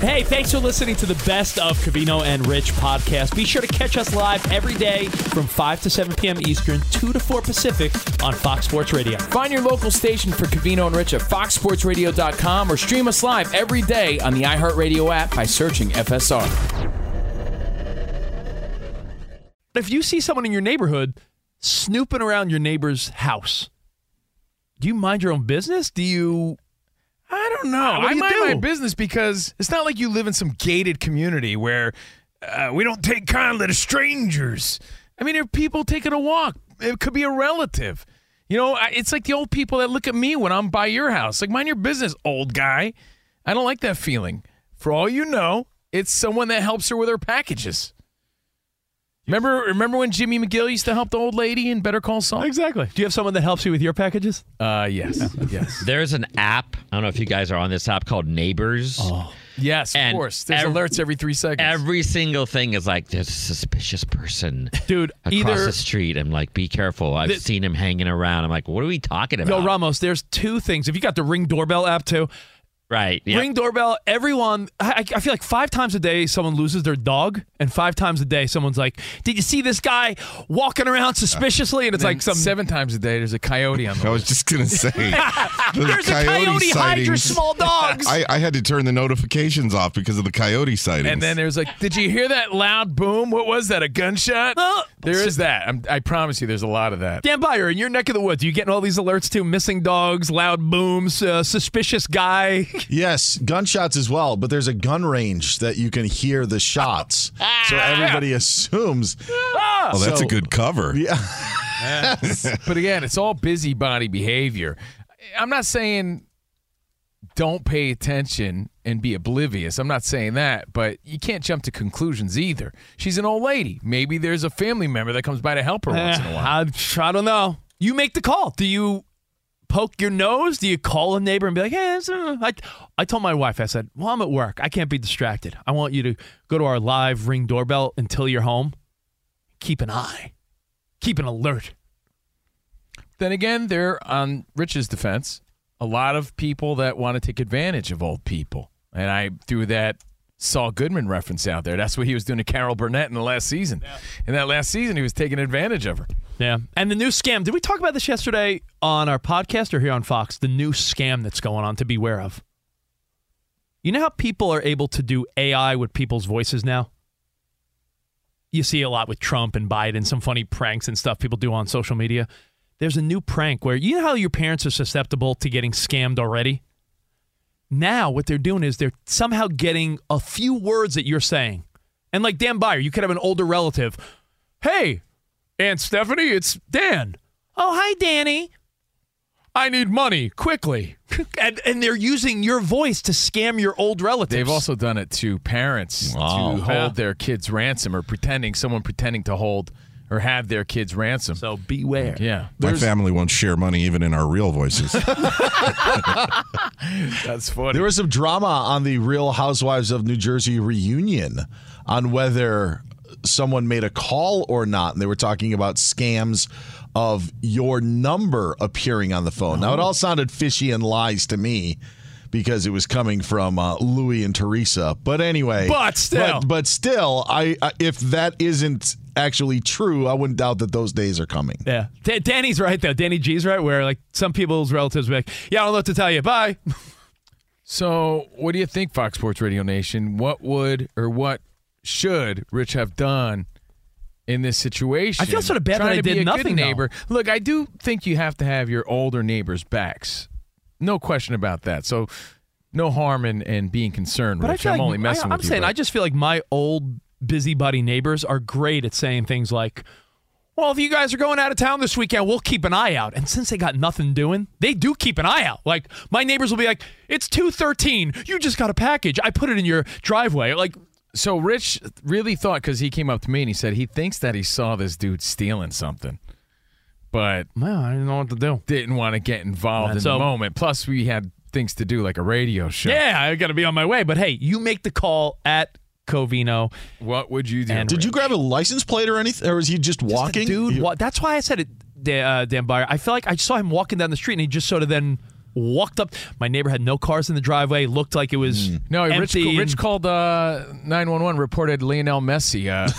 Hey, thanks for listening to the best of Covino and Rich podcast. Be sure to catch us live every day from 5 to 7 p.m. Eastern, 2 to 4 Pacific on Fox Sports Radio. Find your local station for Covino and Rich at foxsportsradio.com or stream us live every day on the iHeartRadio app by searching FSR. If you see someone in your neighborhood snooping around your neighbor's house, do you mind your own business? Do you I don't know. Do I mind do? my business because it's not like you live in some gated community where uh, we don't take kindly to strangers. I mean, there are people taking a walk. It could be a relative. You know, I- it's like the old people that look at me when I'm by your house. Like, mind your business, old guy. I don't like that feeling. For all you know, it's someone that helps her with her packages. Remember, remember when Jimmy McGill used to help the old lady in Better Call Saul? exactly? Do you have someone that helps you with your packages? Uh, yes, yes, There's an app. I don't know if you guys are on this app called Neighbors. yes. Of And course, there's ev- alerts every three seconds. Every single thing is like there's a suspicious person Dude, across either the street. I'm like, be careful. I've The- seen him hanging around. I'm like, what are we talking about? No, Ramos, there's two things. If you got the Ring doorbell app too, right. Yeah. Ring doorbell, everyone, I, I feel like five times a day someone loses their dog, and five times a day someone's like, Did you see this guy walking around suspiciously? And it's like some. seven times a day. There's a coyote on the I was just gonna say, the There's a coyote hide your sightings- small dogs. I, I had to turn the notifications off because of the coyote sightings. And then there's like, did you hear that loud boom? What was that? A gunshot? There is that. I'm, I promise you, there's a lot of that. Dan Byer, in your neck of the woods, you getting all these alerts too? Missing dogs, loud booms, uh, suspicious guy. Yes, gunshots as well, but there's a gun range that you can hear the shots. so ah. everybody assumes. oh, that's a good cover. Yeah. But again, it's all busybody behavior. I'm not saying don't pay attention and be oblivious. I'm not saying that, but you can't jump to conclusions either. She's an old lady. Maybe there's a family member that comes by to help her once in a eh, while. I, I don't know. You make the call. Do you poke your nose? Do you call a neighbor and be like, hey, uh, I, I told my wife, I said, well, I'm at work. I can't be distracted. I want you to go to our live ring doorbell until you're home. Keep an eye, keep an alert. Then again, they're on Rich's defense, a lot of people that want to take advantage of old people. And I threw that Saul Goodman reference out there. That's what he was doing to Carol Burnett in the last season. In that last season, he was taking advantage of her. Yeah. And the new scam. Did we talk about this yesterday on our podcast or here on Fox? The new scam that's going on to beware of. You know how people are able to do AI with people's voices now? You see a lot with Trump and Biden, some funny pranks and stuff people do on social media. There's a new prank where you know how your parents are susceptible to getting scammed already? Now, what they're doing is they're somehow getting a few words that you're saying. And like Dan Byer, you could have an older relative. Hey, Aunt Stephanie, it's Dan. Oh, hi, Danny. I need money quickly. and, and they're using your voice to scam your old relatives. They've also done it to parents Wow. to hold their kids ransom or pretending someone pretending to hold or have their kids ransomed. So beware. yeah, My family won't share money even in our real voices. that's funny. There was some drama on the Real Housewives of New Jersey reunion on whether someone made a call or not. And they were talking about scams of your number appearing on the phone. Now, it all sounded fishy and lies to me because it was coming from uh, Louis and Teresa. But anyway, But still. but, but still, I, I if that isn't actually true, I wouldn't doubt that those days are coming. Yeah. Da- Danny's right, though. Danny G's right, where like some people's relatives be like, yeah, I don't know what to tell you. Bye. So, what do you think, Fox Sports Radio Nation? What would or what should Rich have done in this situation? I feel sort of bad that I did a good nothing, though. neighbor. Look, I do think you have to have your older neighbors' backs. No question about that. So, no harm in, in being concerned, But I Rich. feel I'm like, only messing I, with I'm saying but- I just feel like my old busybody neighbors are great at saying things like, "Well, if you guys are going out of town this weekend, we'll keep an eye out." And since they got nothing doing, they do keep an eye out. Like my neighbors will be like, "It's two thirteen. You just got a package. I put it in your driveway." Like So Rich really thought because he came up to me and he said he thinks that he saw this dude stealing something, but Well, I didn't know what to do. didn't want to get involved in the moment. Plus, we had things to do like a radio show. Yeah, I got to be on my way. But hey, you make the call at Covino. What would you do? And Did you grab a license plate or anything, or was he just walking? dude. You- wa- that's why I said it, Dan, uh, Dan Byer. I feel like I saw him walking down the street, and he just sort of then walked up. My neighbor had no cars in the driveway. Looked like it was No, Rich, empty. Rich called uh, 911, reported Lionel Messi uh,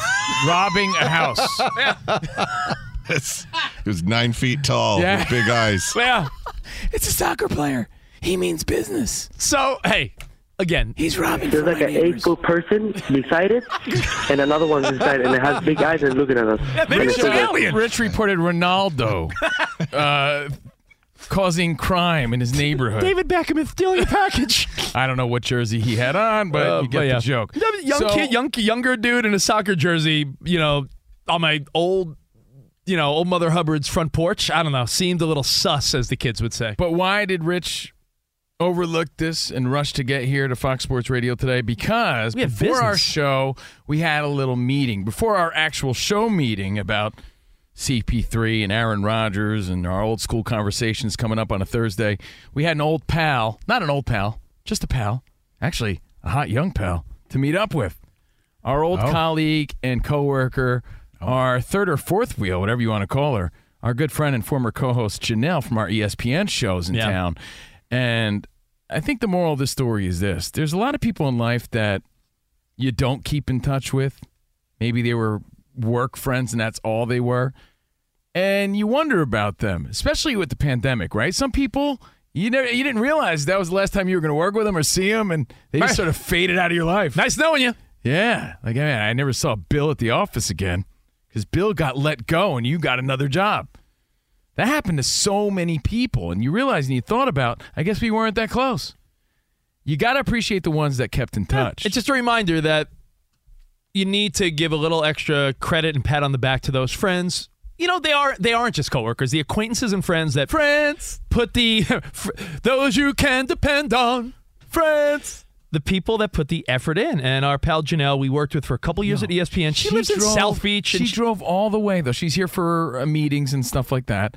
robbing a house. He was nine feet tall Yeah. with big eyes. yeah. It's a soccer player. He means business. So hey, again, He's robbing There's like an eight foot person beside it, and another one beside it, and it has big eyes and looking at us. maybe And it's an says, alien. Rich reported Ronaldo uh, causing crime in his neighborhood. David Beckham is stealing a package. I don't know what jersey he had on, but Uh, you get but yeah. the joke. Young So- kid, young younger dude in a soccer jersey. You know, on my old. You know, old Mother Hubbard's front porch. I don't know. Seemed a little sus, as the kids would say. But why did Rich overlook this and rushed to get here to Fox Sports Radio today? Because before our show, we had a little meeting. Before our actual show meeting about CP3 and Aaron Rodgers and our old school conversations coming up on a Thursday, we had an old pal, not an old pal, just a pal, actually a hot young pal to meet up with. Our old Oh. colleague and coworker, our third or fourth wheel, whatever you want to call her, our good friend and former co-host Janelle from our ESPN shows in Yeah. town. And I think the moral of this story is this: there's a lot of people in life that you don't keep in touch with. Maybe they were work friends and that's all they were. And you wonder about them, especially with the pandemic, right? Some people you never you didn't realize that was the last time you were going to work with them or see them and they just Right. sort of faded out of your life. Nice knowing you. Yeah. Like, man, I never saw Bill at the office again because Bill got let go and you got another job. That happened to so many people. And you realize and you thought about, I guess we weren't that close. You got to appreciate the ones that kept in touch. It's just a reminder that you need to give a little extra credit and pat on the back to those friends. You know, they are they aren't just coworkers, the acquaintances and friends that friends, put the those you can depend on. friends. The people that put the effort in. And our pal Janelle, we worked with for a couple years at ESPN. She, lives in South Beach. She she, drove all the way, though. She's here for uh, meetings and stuff like that.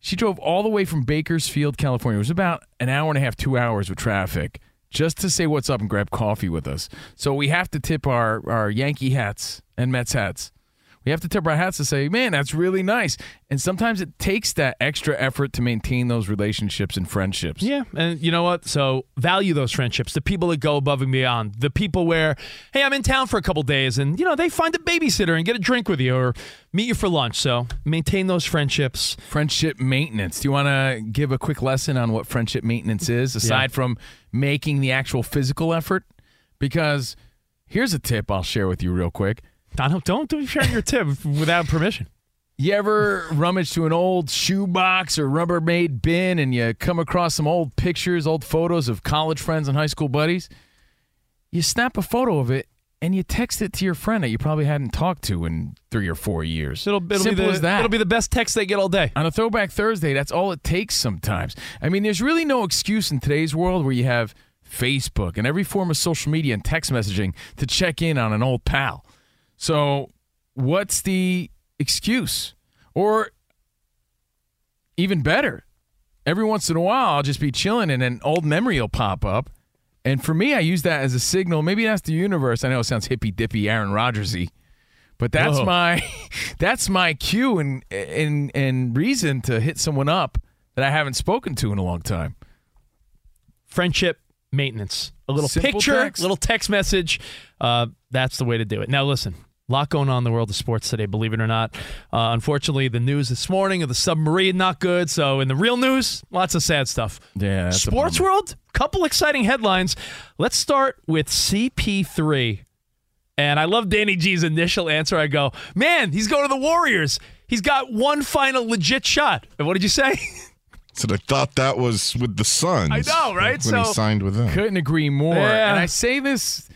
She drove all the way from Bakersfield, California. It was about an hour and a half, two hours with traffic, just to say what's up and grab coffee with us. So we have to tip our, our Yankee hats and Mets hats. We have to tip our hats to say, man, that's really nice. And sometimes it takes that extra effort to maintain those relationships and friendships. yeah, and you know what? So value those friendships. The people that go above and beyond. The people where, hey, I'm in town for a couple days, and you know they find a babysitter and get a drink with you or meet you for lunch. So maintain those friendships. friendship maintenance. Do you want to give a quick lesson on what friendship maintenance is, aside from making the actual physical effort? Because here's a tip I'll share with you real quick. Don't don't do share your tip without permission. You ever rummage to an old shoebox or Rubbermaid bin and you come across some old pictures, old photos of college friends and high school buddies? You snap a photo of it and you text it to your friend that you probably hadn't talked to in three or four years. It'll, it'll Simple be the, as that. It'll be the best text they get all day. on a throwback Thursday, that's all it takes sometimes. I mean, there's really no excuse in today's world where you have Facebook and every form of social media and text messaging to check in on an old pal. So, what's the excuse. Or even better, every once in a while I'll just be chilling and an old memory will pop up. And for me, I use that as a signal. Maybe that's the universe. I know it sounds hippy dippy, Aaron Rodgersy, but that's Whoa. my that's my cue and and and reason to hit someone up that I haven't spoken to in a long time. friendship maintenance. A little Simple picture, text. little text message. Uh, that's the way to do it. Now, listen, a lot going on in the world of sports today, believe it or not. Uh, unfortunately, the news this morning of the submarine, not good. So, in the real news, lots of sad stuff. Yeah, that's a Sports world, couple exciting headlines. Let's start with CP3. And I love Danny G's initial answer. I go, man, he's going to the Warriors. He's got one final legit shot. And what did you say? So I thought that was with the Suns. I know, right? When So- he signed with them. Couldn't agree more. Yeah. And I say this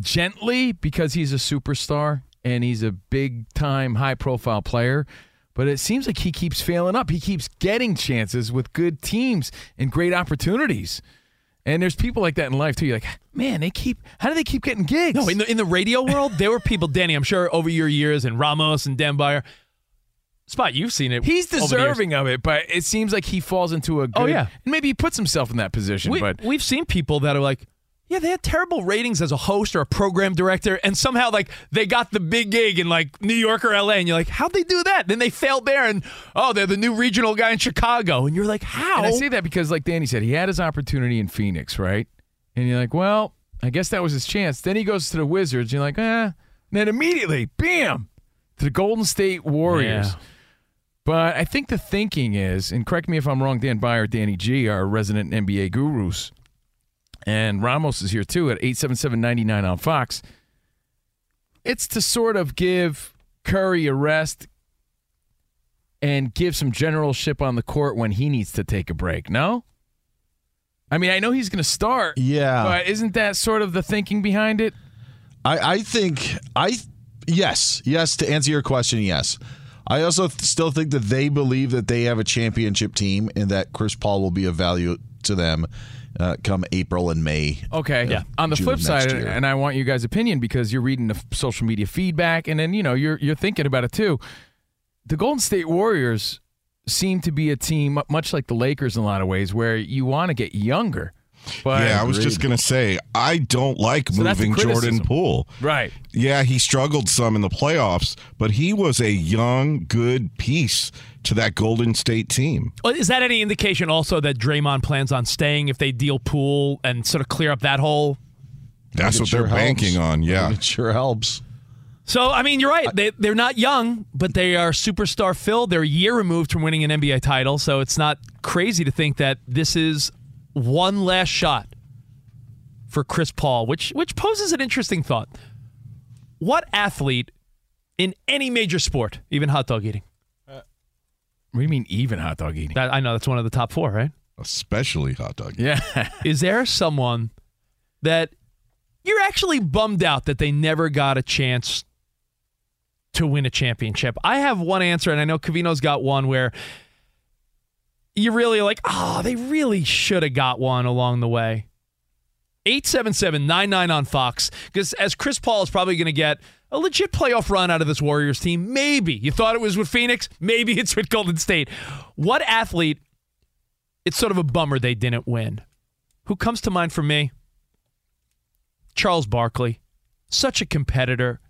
gently because he's a superstar and he's a big time, high profile player. But it seems like he keeps failing up. He keeps getting chances with good teams and great opportunities. And there's people like that in life too. You're like, man, they keep. How do they keep getting gigs? No, in the in the radio world, there were people, Danny. I'm sure over your years, and Ramos and Denbyer. Spot, you've seen it. He's over the years. deserving of it, but it seems like he falls into a oh, good. Oh, yeah. and maybe he puts himself in that position. We, but we've seen people that are like, yeah, they had terrible ratings as a host or a program director, and somehow like they got the big gig in like New York or LA, and you're like, how'd they do that? Then they failed there, and oh, they're the new regional guy in Chicago, and you're like, how? And I say that because, like Danny said, he had his opportunity in Phoenix, right? And you're like, well, I guess that was his chance. Then he goes to the Wizards. You're like, eh. And then immediately, bam, to the Golden State Warriors. Yeah. But I think the thinking is, and correct me if I'm wrong, Dan Byer, Danny G, our resident NBA gurus, and Ramos is here too at 877-99 on Fox. It's to sort of give Curry a rest and give some generalship on the court when he needs to take a break. No? I mean, I know he's going to start. Yeah. But isn't that sort of the thinking behind it? I, I think I yes yes to answer your question yes. I also th- still think that they believe that they have a championship team and that Chris Paul will be of value to them uh, come April and May. Okay. Yeah. On the June flip side, year. and I want you guys' opinion because you're reading the social media feedback, and then you know you're you're thinking about it too. The Golden State Warriors seem to be a team much like the Lakers in a lot of ways, where you want to get younger. But yeah, I was just gonna say I don't like So moving Jordan criticism. Poole. right. Yeah, he struggled some in the playoffs, but he was a young, good piece to that Golden State team. Is that any indication also that Draymond plans on staying if they deal Poole and sort of clear up that hole? That's what sure they're banking helps. on. Yeah. It sure helps. So, I mean, you're right. They, they're not young, but they are superstar filled. They're a year removed from winning an NBA title, so it's not crazy to think that this is one last shot for Chris Paul, which which poses an interesting thought. What athlete in any major sport, even hot dog eating? Uh, what do you mean even hot dog eating? That, I know that's one of the top four, right? Especially hot dog. Yeah. Is there someone that you're actually bummed out that they never got a chance to win a championship? I have one answer, and I know Covino's got one where you're really like, oh, they really should have got one along the way. 877 99 on Fox. Because as Chris Paul is probably going to get a legit playoff run out of this Warriors team, maybe. You thought it was with Phoenix? Maybe it's with Golden State. What athlete, it's sort of a bummer they didn't win. Who comes to mind for me? Charles Barkley. Such a competitor,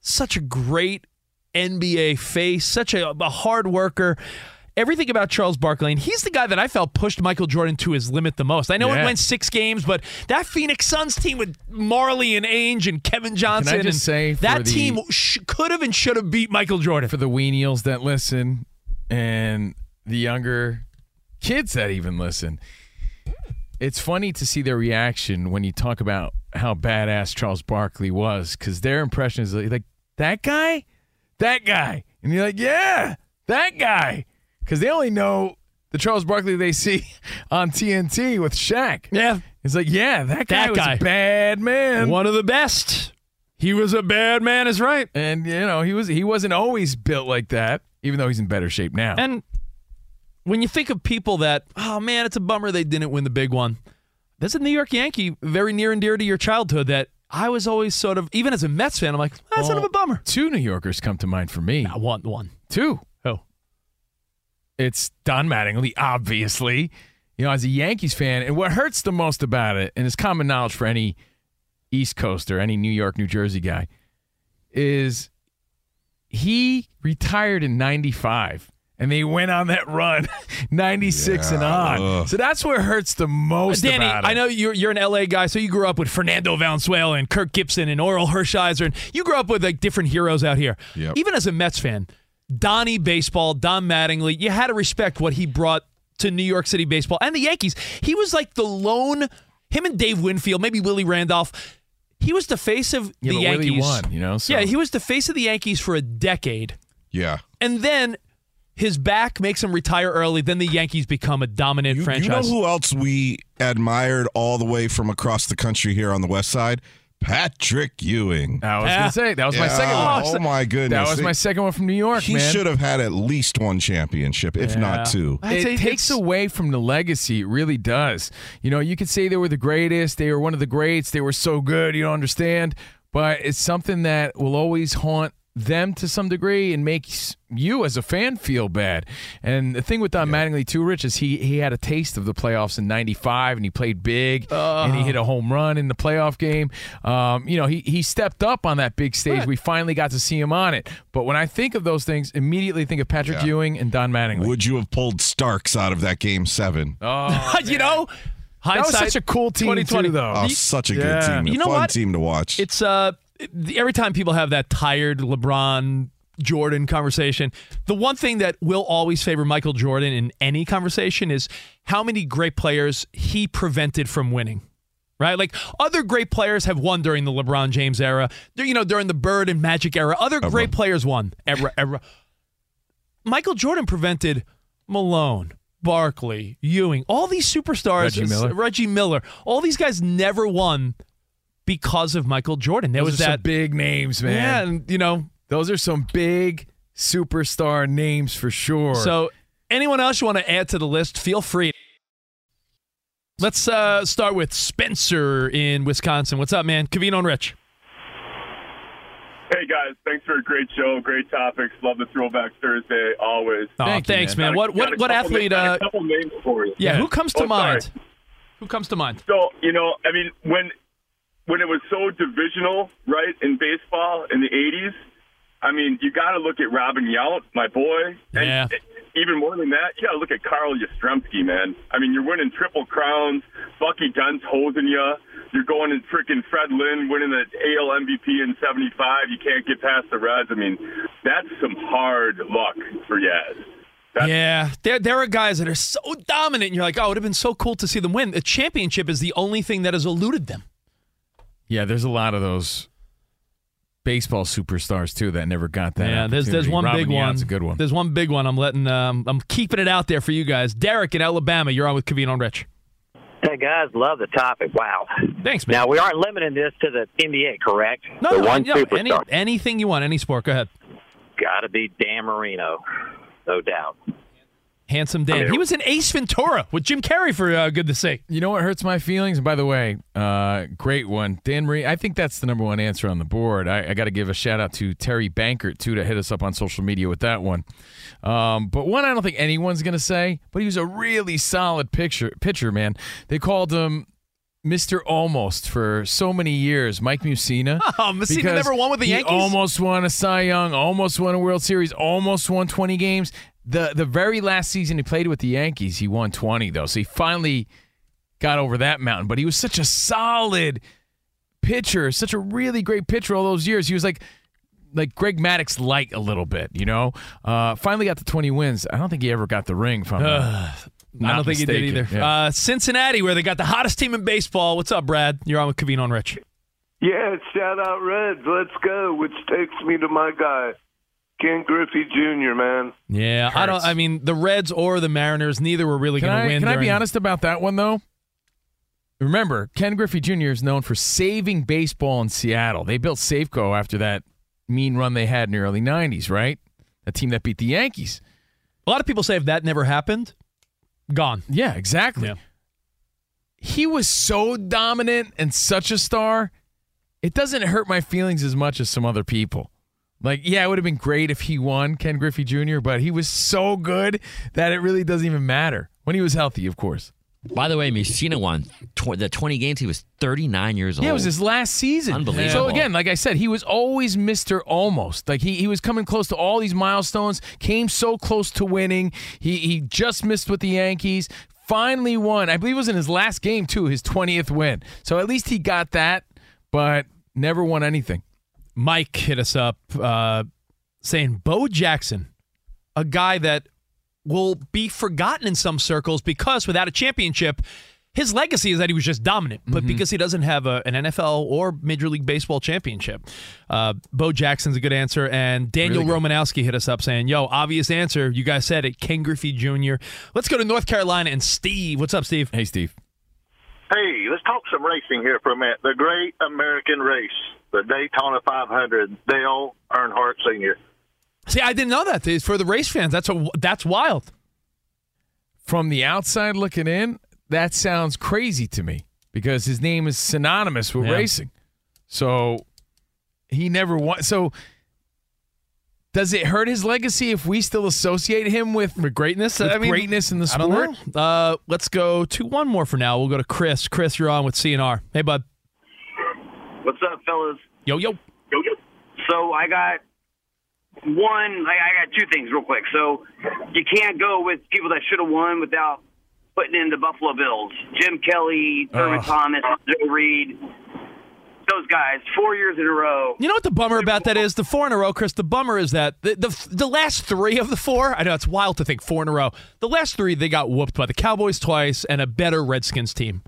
such a great NBA face, such a, a hard worker. Everything about Charles Barkley, and he's the guy that I felt pushed Michael Jordan to his limit the most. I know it went six games, but that Phoenix Suns team with Majerle and Ainge and Kevin Johnson, just and say that the- team sh- could have and should have beat Michael Jordan. for the weenials that listen and the younger kids that even listen. It's funny to see their reaction when you talk about how badass Charles Barkley was because their impression is like, that guy? That guy. And you're like, yeah, that guy. Because they only know the Charles Barkley they see on TNT with Shaq. yeah, It's like, yeah, that guy That was guy. a bad man. one of the best. He was a bad man, is right. And you know, he was he wasn't always built like that, even though he's in better shape now. And when you think of people that, oh man, it's a bummer they didn't win the big one. There's a New York Yankee very near and dear to your childhood that I was always sort of, even as a Mets fan, I'm like, ah, that's sort of oh, a bummer. Two New Yorkers come to mind for me. I want one. Two. It's Don Mattingly, obviously. You know, as a Yankees fan, and what hurts the most about it, and it's common knowledge for any East Coaster, any New York, New Jersey guy, is he retired in 95 and they went on that run 96 and on. ugh. So that's what hurts the most Danny, about it. I know you're you're an LA guy, so you grew up with Fernando Valenzuela and Kirk Gibson and Orel Hershiser, and you grew up with like different heroes out here. Yep. Even as a Mets fan, Donnie Baseball, Don Mattingly, you had to respect what he brought to New York City baseball and the Yankees. He was like the lone. Him and Dave Winfield, maybe Willie Randolph. He was the face of Yeah, the but Willie Yankees. won, you know, so- Yeah, he was the face of the Yankees for a decade, Yeah. and then his back makes him retire early. Then the Yankees become a dominant You, you franchise. know who else we admired all the way from across the country here on the West Side? Patrick Ewing. I was Yeah. going to say, that was my Yeah, second one. Oh my goodness! That was my second one from New York, He man. should have had at least one championship, if Yeah. not two. I'd it takes it's- away from the legacy. It really does. You know, you could say they were the greatest. They were one of the greats. They were so good. You don't understand. But it's something that will always haunt them to some degree and makes you as a fan feel bad. And the thing with Don Mattingly too, Rich, is he he had a taste of the playoffs in '95 and he played big and he hit a home run in the playoff game. Um, you know, he he stepped up on that big stage. We finally got to see him on it. But when I think of those things, immediately think of Patrick Yeah. Ewing and Don Mattingly. Would you have pulled Starks out of that game seven? Oh, you know, That was such a cool team 2020. too, though. Oh, such a good Yeah. team. You know fun what? team to watch. It's uh every time people have that tired LeBron Jordan conversation, the one thing that will always favor Michael Jordan in any conversation is how many great players he prevented from winning. Right? Like other great players have won during the LeBron James era. You know, during the Bird and Magic era, other great players won. Era, era. Michael Jordan prevented Malone, Barkley, Ewing, all these superstars, Reggie Miller. Reggie Miller, all these guys never won because of Michael Jordan. There Those was are some that big names, man. yeah, and you know, Those are some big superstar names for sure. so anyone else you want to add to the list, feel free. Let's uh, start with Spencer in Wisconsin. What's up, man? Covino and Rich. Hey guys, thanks for a great show, great topics. Love the Throwback Thursday always. Oh, Thank you, thanks, man. man. What what what athlete? na- Uh, a couple names for you. yeah, Yeah. who comes to Oh, sorry. mind? Who comes to mind? So you know, I mean, when when it was so divisional, right, in baseball in the '80s, I mean, you got to look at Robin Yount, my boy, and Yeah. even more than that, you got to look at Carl Yastrzemski, man. I mean, you're winning triple crowns. Bucky Dent's hosing you. You're going and freaking Fred Lynn winning the AL MVP in '75. You can't get past the Reds. I mean, that's some hard luck for Yaz. That's Yeah, there there are guys that are so dominant, and you're like, oh, it would have been so cool to see them win. The championship is the only thing that has eluded them. Yeah, there's a lot of those baseball superstars too that never got that. Yeah, there's there's one Robin big one. Yount's a good one. There's one big one. I'm letting um, I'm keeping it out there for you guys. Derek in Alabama, you're on with Covino and Rich. Hey guys, love the topic. Wow. Thanks, man. Now we aren't limiting this to the NBA, correct? no, the no, one no, superstar. any, anything you want, any sport. Go ahead. Got to be Dan Marino, no doubt. Handsome Dan. He was in Ace Ventura with Jim Carrey for uh, good to see. You know what hurts my feelings? And by the way, uh, great one, Dan Marie. I think that's the number one answer on the board. I, I got to give a shout out to Terry Bankert too to hit us up on social media with that one. Um, but one, I don't think anyone's gonna say, but he was a really solid picture pitcher, man. They called him Mr. Almost for so many years, Mike Mussina. Oh, Mussina because never won with the he Yankees? Almost won a Cy Young, almost won a World Series, almost won 20 games. The the very last season he played with the Yankees, he won 20 though. So he finally got over that mountain. But he was such a solid pitcher, such a really great pitcher all those years. He was like like Greg Maddux light a little bit, you know. Uh, finally got the 20 wins. I don't think he ever got the ring from. I don't think he did either. Uh, Cincinnati, where they got the hottest team in baseball. What's up, Brad? You're on with Covino and Rich. Yeah, shout out Reds. Let's go. Which takes me to my guy, Ken Griffey Jr. Man. Yeah, I don't. I mean, the Reds or the Mariners, neither were really going to win. can I be honest about that one though? Remember, Ken Griffey Jr. is known for saving baseball in Seattle. They built Safeco after that mean run they had in the early '90s, right? A team that beat the Yankees. A lot of people say if that never happened, gone. Yeah, exactly. Yeah. He was so dominant and such a star. it doesn't hurt my feelings as much as some other people. Like, yeah, it would have been great if he won, Ken Griffey Jr., but he was so good that it really doesn't even matter. When he was healthy, of course. By the way, Mussina won tw- the 20 games. He was 39 years old. Yeah, it was his last season. Unbelievable. So again, like I said, he was always Mr. Almost. Like he, he was coming close to all these milestones, came so close to winning. He he just missed with the Yankees. Finally won. I believe it was in his last game too, his 20th win. So at least he got that, but never won anything. Mike hit us up uh, saying Bo Jackson, a guy that will be forgotten in some circles because without a championship, his legacy is that he was just dominant. But because he doesn't have a, an NFL or Major League Baseball championship, uh, Bo Jackson's a good answer. And Daniel Really Romanowski hit us up saying, "Yo, obvious answer. You guys said it. Ken Griffey Jr. Let's go to North Carolina and Steve. What's up, Steve? Hey, Steve. Hey, let's talk some racing here for a minute. The Great American Race, the Daytona 500, Dale Earnhardt Sr. See, I didn't know that. For the race fans, that's a, that's wild. From the outside looking in, that sounds crazy to me because his name is synonymous with Yeah. racing. So he never won. So does it hurt his legacy if we still associate him with, with greatness? with I mean, greatness in the I sport? don't know. Uh, let's go to one more for now. We'll go to Chris. Chris, you're on with CNR. Hey, bud. What's up, fellas? Yo, yo. Yo, yo. So I got one. I, I got two things real quick. So you can't go with people that should have won without putting in the Buffalo Bills. Jim Kelly, Thurman. Thomas, Joe Reed. Those guys, four years in a row. You know what the bummer about that is? The four in a row, Chris. The bummer is that the, the the last three of the four. I know it's wild to think four in a row. The last three they got whooped by the Cowboys twice and a better Redskins team.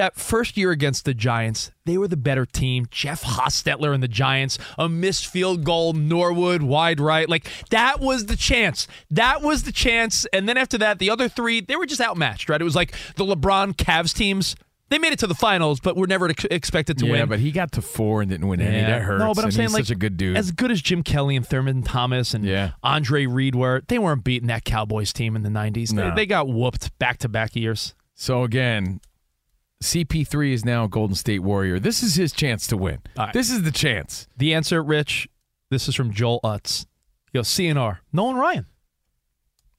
That first year against the Giants, they were the better team. Jeff Hostetler and the Giants, a missed field goal, Norwood wide right. Like that was the chance. That was the chance. And then after that, the other three, they were just outmatched, right? It was like the LeBron Cavs teams. They made it to the finals, but were never expected to yeah, win. Yeah, but he got to four and didn't win any. That hurts. No, but I'm saying he's like such a good dude. As good as Jim Kelly and Thurman Thomas and Andre Reed were, they weren't beating that Cowboys team in the '90s. No. They, they got whooped back to back years. So again, CP3 is now a Golden State Warrior. This is his chance to win. This is the chance. The answer, Rich. This is from Joel Utz. Yo, CNR. Nolan Ryan.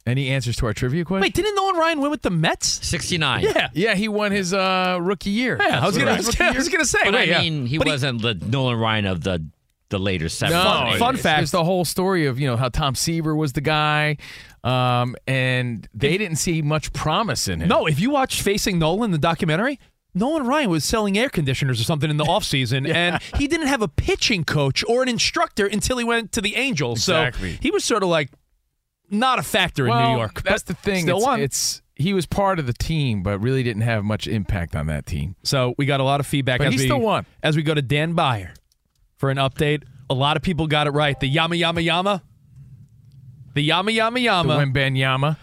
Any answers to our trivia question? Wait, didn't Nolan Ryan win with the Mets? 69. Yeah. Yeah, he won his uh, rookie year. Yeah, I was That's gonna, right. was Rookie gonna, I year? was gonna say. But wait, I yeah. mean, he But wasn't the Nolan Ryan of the the later seven. No, eight. fun fact. just the whole story of you know how Tom Seaver was the guy, um, and they didn't see much promise in him. No, if you watch Facing Nolan, the documentary, Nolan Ryan was selling air conditioners or something in the offseason, and he didn't have a pitching coach or an instructor until he went to the Angels. Exactly. So he was sort of like not a factor in New York. That's the thing. Still it's, won. it's he was part of the team, but really didn't have much impact on that team. So we got a lot of feedback But as he we still won. as we go to Dan Byer for an update. A lot of people got it right. The Yama Yama Yama. The Yama Yama Yama. The Yama.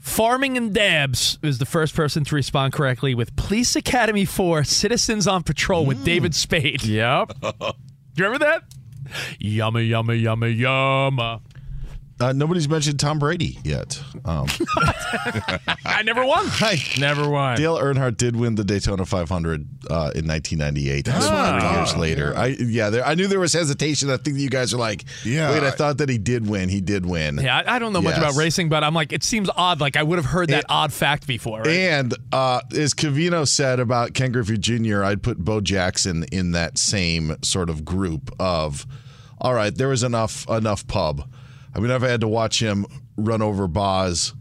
Farming and Dabs is the first person to respond correctly with Police Academy 4 Citizens on Patrol with David mm. Spade. Yep. Do you remember that? Yummy, yummy, yummy, yama. Uh, nobody's mentioned Tom Brady yet. Um, I never won. hi. Never won. Dale Earnhardt did win the Daytona 500 uh, in 1998. Just Ah. three years later. I yeah, there, I knew there was hesitation. I think that you guys are like, Yeah, Wait, I I- thought that he did win. He did win. Yeah, I, I don't know much Yes. about racing, but I'm like, it seems odd. Like I would have heard that It- odd fact before. Right? And uh, as Covino said about Ken Griffey Jr., I'd put Bo Jackson in that same sort of group of, all right, there was enough enough pub. I mean, I've had to watch him run over Boz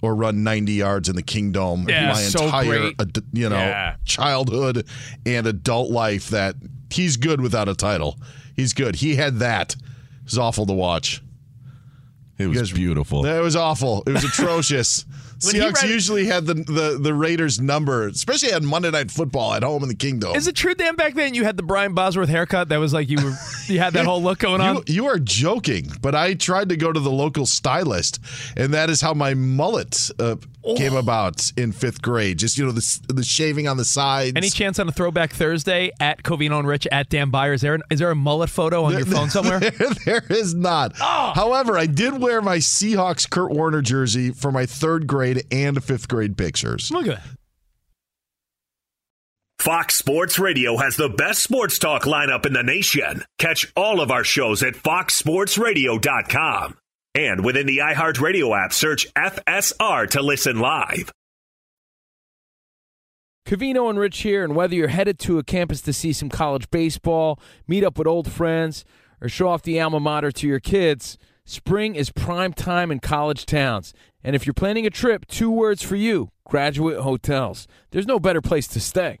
or run 90 yards in the Kingdom Yeah, my so entire, ad- you know, Yeah. childhood and adult life. That he's good without a title. He's good. He had that. It was awful to watch. It was beautiful. It was awful. It was atrocious. Seahawks usually had the, the the Raiders number, especially on Monday Night Football at home in the Kingdom. Is it true, Dan? Back then, you had the Brian Bosworth haircut. That was like you were, you had that whole look going on. You, you are joking, but I tried to go to the local stylist, and that is how my mullet uh, Oh. came about in fifth grade. Just you know the the shaving on the sides. Any chance on a throwback Thursday at Covino and Rich at Dan Byer? Is there an, is there a mullet photo on your phone somewhere? Oh. there is not. Ah. However, I did wear my Seahawks Curt Warner jersey for my third grade and fifth grade pictures. Look at that. Fox Sports Radio has the best sports talk lineup in the nation. Catch all of our shows at foxsportsradio.com. And within the iHeartRadio app, search FSR to listen live. Covino and Rich here, and whether you're headed to a campus to see some college baseball, meet up with old friends, or show off the alma mater to your kids, spring is prime time in college towns. And if you're planning a trip, two words for you graduate hotels. There's no better place to stay.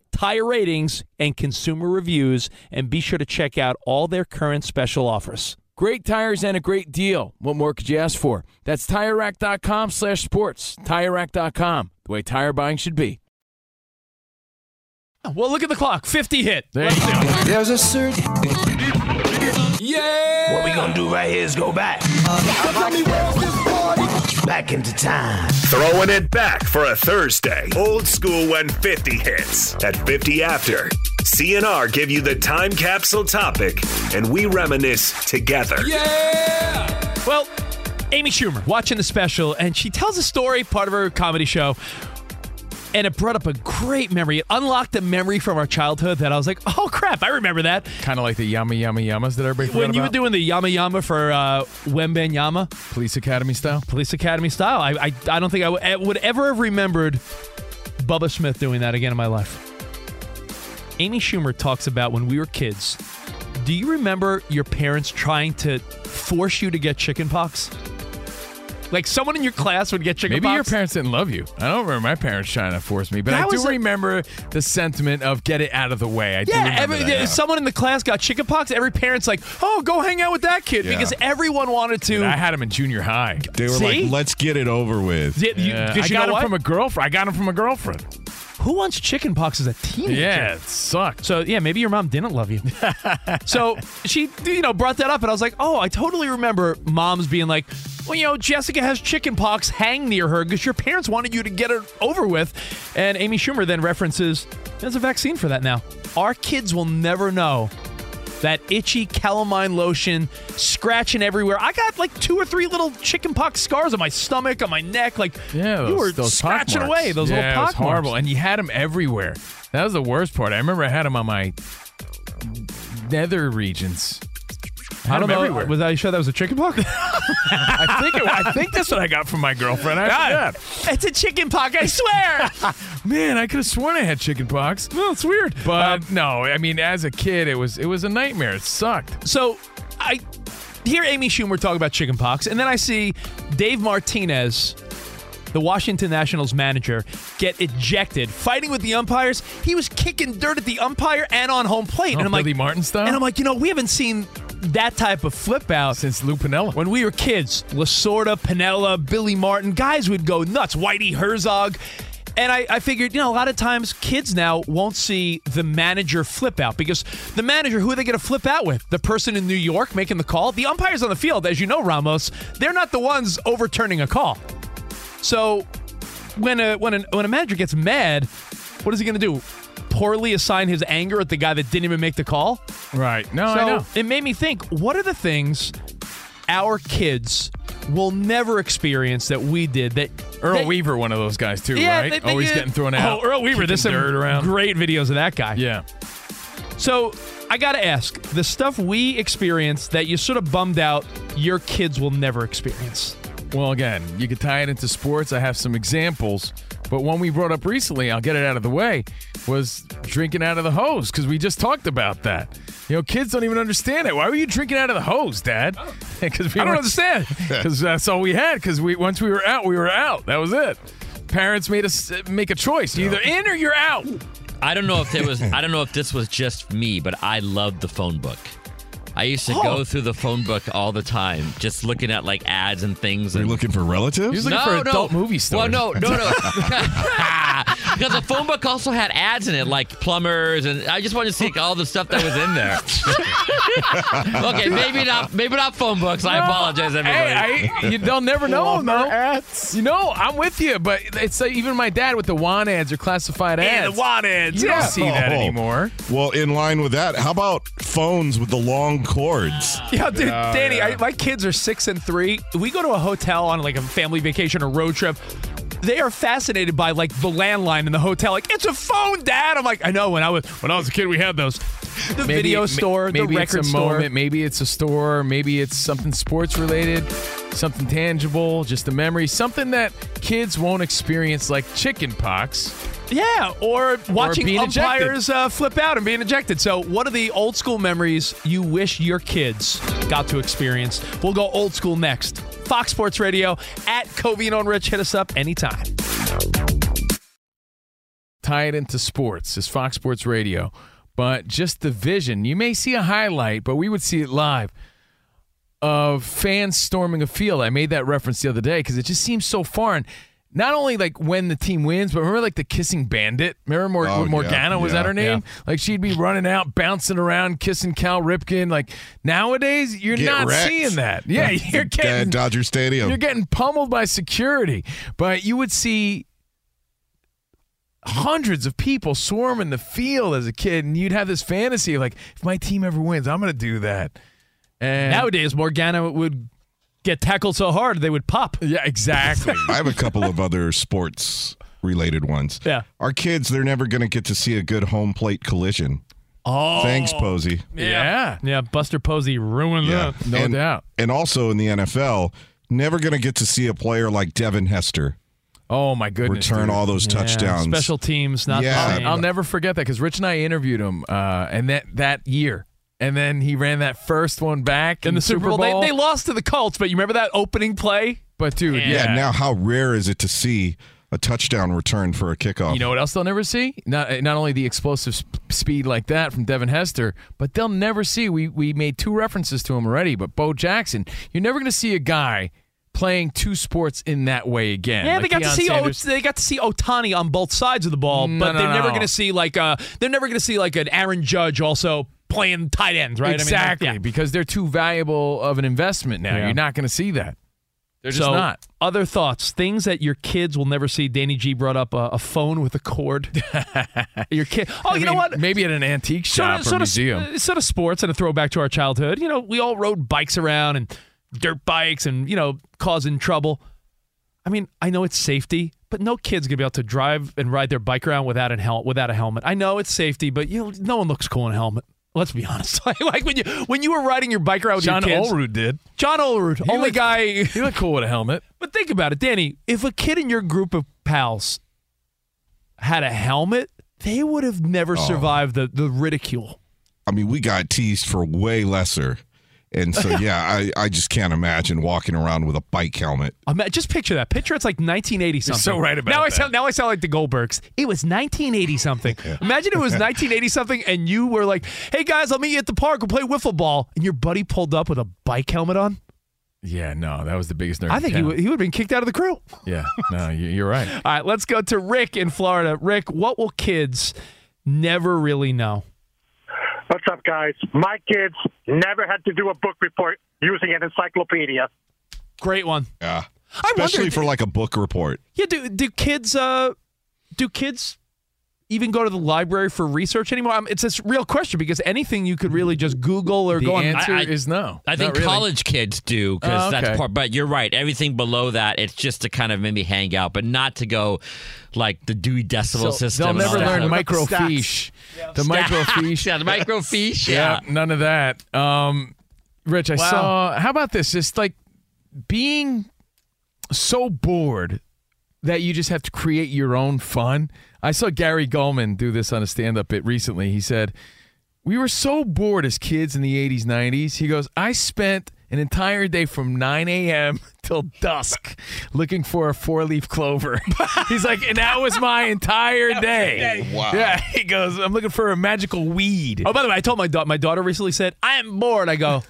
tire ratings, and consumer reviews, and be sure to check out all their current special offers. Great tires and a great deal. What more could you ask for? That's TireRack.com slash sports. TireRack.com, the way tire buying should be. Ah, well, look at the clock. 50 hit. There There's a certain. Yeah! What we gonna do right here is go back. Back into time. Throwing it back for a Thursday. Old school when 50 hits. At 50 after, CNR give you the time capsule topic, and we reminisce together. Yeah! Well, Amy Schumer watching the special, and she tells a story, part of her comedy show. And it brought up a great memory. It unlocked a memory from our childhood that I was like, oh crap, I remember that. Kind of like the Yama Yama Yamas that everybody When you were doing the Yama Yama for uh, Wembanyama. Police Academy style? Police Academy style. I, I, I don't think I w- I would ever have remembered Bubba Smith doing that again in my life. Amy Schumer talks about when we were kids. Do you remember your parents trying to force you to get chicken pox? Like someone in your class would get chicken Maybe pox. your parents didn't love you. I don't remember my parents trying to force me, but That I do a- remember the sentiment of get it out of the way. I do Yeah, remember every, that now. someone in the class got chicken pox. Every parent's like, "Oh, go hang out with that kid," Yeah. because everyone wanted to. Dude, I had him in junior high. They were See? like, let's get it over with. Yeah, you- Yeah, 'cause I you got know him what? from a girlfriend. I got him from a girlfriend. Who wants chicken pox as a teenager? Yeah, it sucked. So yeah, maybe your mom didn't love you. so she, you know, brought that up, and I was like, oh, I totally remember moms being like, well, you know, Jessica has chicken pox. Hang near her because your parents wanted you to get it over with. And Amy Schumer then references, there's a vaccine for that now. Our kids will never know. That itchy calamine lotion scratching everywhere. I got like two or three little chicken pox scars on my stomach, on my neck. Like Yeah, you those, were those scratching away those yeah, little it was marks. horrible, and you had them everywhere. That was the worst part. I remember I had them on my nether regions. I don't know. Everywhere. Was I sure that was a chicken pox? I think it, I think that's what I got from my girlfriend. I God, forgot. it's a chicken pox. I swear. Man, I could have sworn I had chicken pox. well, it's weird. But um, no, I mean, as a kid, it was it was a nightmare. It sucked. So I hear Amy Schumer talk about chicken pox, and then I see Dave Martinez, the Washington Nationals manager, get ejected fighting with the umpires. He was kicking dirt at the umpire and on home plate. Oh, and I'm Billy like, Martin style? And I'm like, you know, we haven't seen that type of flip out since Lou Piniella. When we were kids, Lasorda, Piniella, Billy Martin, guys would go nuts. Whitey Herzog. And I, I figured, you know, a lot of times kids now won't see the manager flip out because the manager, who are they going to flip out with? The person in New York making the call? The umpires on the field, as you know, Ramos, they're not the ones overturning a call. So when a when a, when a manager gets mad, what is he going to do? Poorly assign his anger at the guy that didn't even make the call? Right. No, so I know. it made me think, what are the things our kids will never experience that we did that Earl that- Weaver, one of those guys too, yeah, right? that- that Always you- getting thrown out. Oh, Earl Weaver. There's some kicking dirt around. great videos of that guy. Yeah. So I got to ask the stuff we experienced that you sort of bummed out your kids will never experience. Well, again, you could tie it into sports. I have some examples, but one we brought up recently, I'll get it out of the way, was drinking out of the hose because we just talked about that. You know, kids don't even understand it. Why were you drinking out of the hose, Dad? Because I don't understand. Because that's all we had. Because we once we were out, we were out. That was it. Parents made us uh, make a choice: You're either in or you're out. I don't know if it was. I don't know if this was just me, but I loved the phone book. I used to Oh. go through the phone book all the time, just looking at like ads and things. You're and looking for relatives? He was looking no, for no. adult movie Well, no, no, no. Because the phone book also had ads in it, like plumbers, and I just wanted to see all the stuff that was in there. okay, maybe not, maybe not phone books. I apologize, everybody. Hey, I, you, they'll never know them, though. You know, I'm with you, but it's like even my dad with the want ads or classified Yeah, ads. the want ads. You Yeah. don't see that Oh. anymore. Well, in line with that, how about phones with the long cords? Yeah, dude, Yeah, oh, Danny, yeah. I, my kids are six and three. We go to a hotel on like a family vacation or road trip. They are fascinated by like the landline in the hotel. Like it's a phone, Dad. I'm like, I know. When I was when I was a kid, we had those. The video ma- store, maybe the record it's a store. moment, maybe it's a store, maybe it's something sports related, something tangible, just a memory, something that kids won't experience like chicken pox. Yeah, or watching ejected. umpires uh, flip out and being ejected. So, what are the old school memories you wish your kids got to experience? We'll go old school next. Fox Sports Radio at Covino and Rich. Hit us up anytime. tie it into sports is Fox Sports Radio. But just the vision, you may see a highlight, but we would see it live of fans storming a field. I made that reference the other day because it just seems so foreign. Not only like when the team wins, but remember like the kissing bandit. Remember Mor- Oh, Morgana yeah, was yeah, that her name? Like she'd be running out, bouncing around, kissing Cal Ripken. Like nowadays, you're Get not wrecked. seeing that. Yeah, you're At getting Dodger Stadium. you're getting pummeled by security. But you would see hundreds of people swarming the field as a kid, and you'd have this fantasy of like, if my team ever wins, I'm going to do that. And Nowadays, Morgana would get tackled so hard they would pop. yeah, exactly. I have a couple of other sports related ones. Yeah. Our kids, they're never going to get to see a good home plate collision. Oh, Thanks, Posey. yeah. Yeah, Buster Posey ruined Yeah. that. No and, doubt. And also in the NFL, never going to get to see a player like Devin Hester Oh my goodness! return dude. all those Yeah, touchdowns. Special teams, not Yeah. the same. I'll never forget that because Rich and I interviewed him, uh, and that that year, and then he ran that first one back in the Super Bowl, They, they lost to the Colts, but you remember that opening play? but dude, yeah. yeah, Now, how rare is it to see a touchdown return for a kickoff? You know what else they'll never see? Not not only the explosive sp- speed like that from Devin Hester, but they'll never see. We we made two references to him already, but Bo Jackson. You're never going to see a guy playing two sports in that way again. Yeah, Like they got to Deion see o- they got to see Ohtani on both sides of the ball, No, but no, they're never going to see like uh they're never going to see like an Aaron Judge also playing tight ends, right? Exactly, I mean, like, because they're too valuable of an investment now. Yeah. You're not going to see that. They're just so, not. Other thoughts, things that your kids will never see. Danny G brought up a, a phone with a cord. your kid. Oh, I you know what? Maybe at an antique shop or sort museum. Of, sort of sports and a throwback to our childhood. You know, we all rode bikes around and dirt bikes and, you know, causing trouble. I mean, I know it's safety, but no kid's gonna be able to drive and ride their bike around without a hel- without a helmet. I know it's safety, but you know, no one looks cool in a helmet. Let's be honest. like, like when you when you were riding your bike around with John your kids, Olerud did. John Olerud, only looked- guy. He looked cool with a helmet. But think about it, Danny. If a kid in your group of pals had a helmet, they would have never Oh. survived the the ridicule. I mean, we got teased for way lesser. And so, yeah, I, I just can't imagine walking around with a bike helmet. Ima- just picture that. Picture it's like 1980 something. so right about now I sound now I sound like the Goldbergs. It was 1980 something. Imagine it was 1980 something, and you were like, "Hey guys, I'll meet you at the park. We'll play wiffle ball." And your buddy pulled up with a bike helmet on. Yeah, no, that was the biggest nerd. I think he town. would, he would have been kicked out of the crew. Yeah, no, you're right. All right, let's go to Rick in Florida. Rick, what will kids never really know? What's up, guys? My kids never had to do a book report using an encyclopedia. Great one. Yeah. I Especially wonder- for like a book report. Yeah, do do kids uh do kids even go to the library for research anymore? Um, it's a s- real question because anything you could really just Google or The go on. answer I- I- is no. I think really. college kids do because Oh, that's part. But you're right. Everything below that, it's just to kind of maybe hang out, but not to go like the Dewey Decimal So System. they'll never all learn stuff. microfiche. The microfiche. yeah, the microfiche. Yeah, Yeah. none of that. Um, Rich, I Wow. saw. How about this? Just like being so bored that you just have to create your own fun. I saw Gary Gulman do this on a stand-up bit recently. He said, "We were so bored as kids in the '80s, '90s." He goes, "I spent." An entire day from 9 a.m. till dusk looking for a four leaf clover. He's like, and that was my entire day. Wow. Yeah, he goes, I'm looking for a magical weed. Oh, by the way, I told my da- my daughter recently said, "I am bored." I go,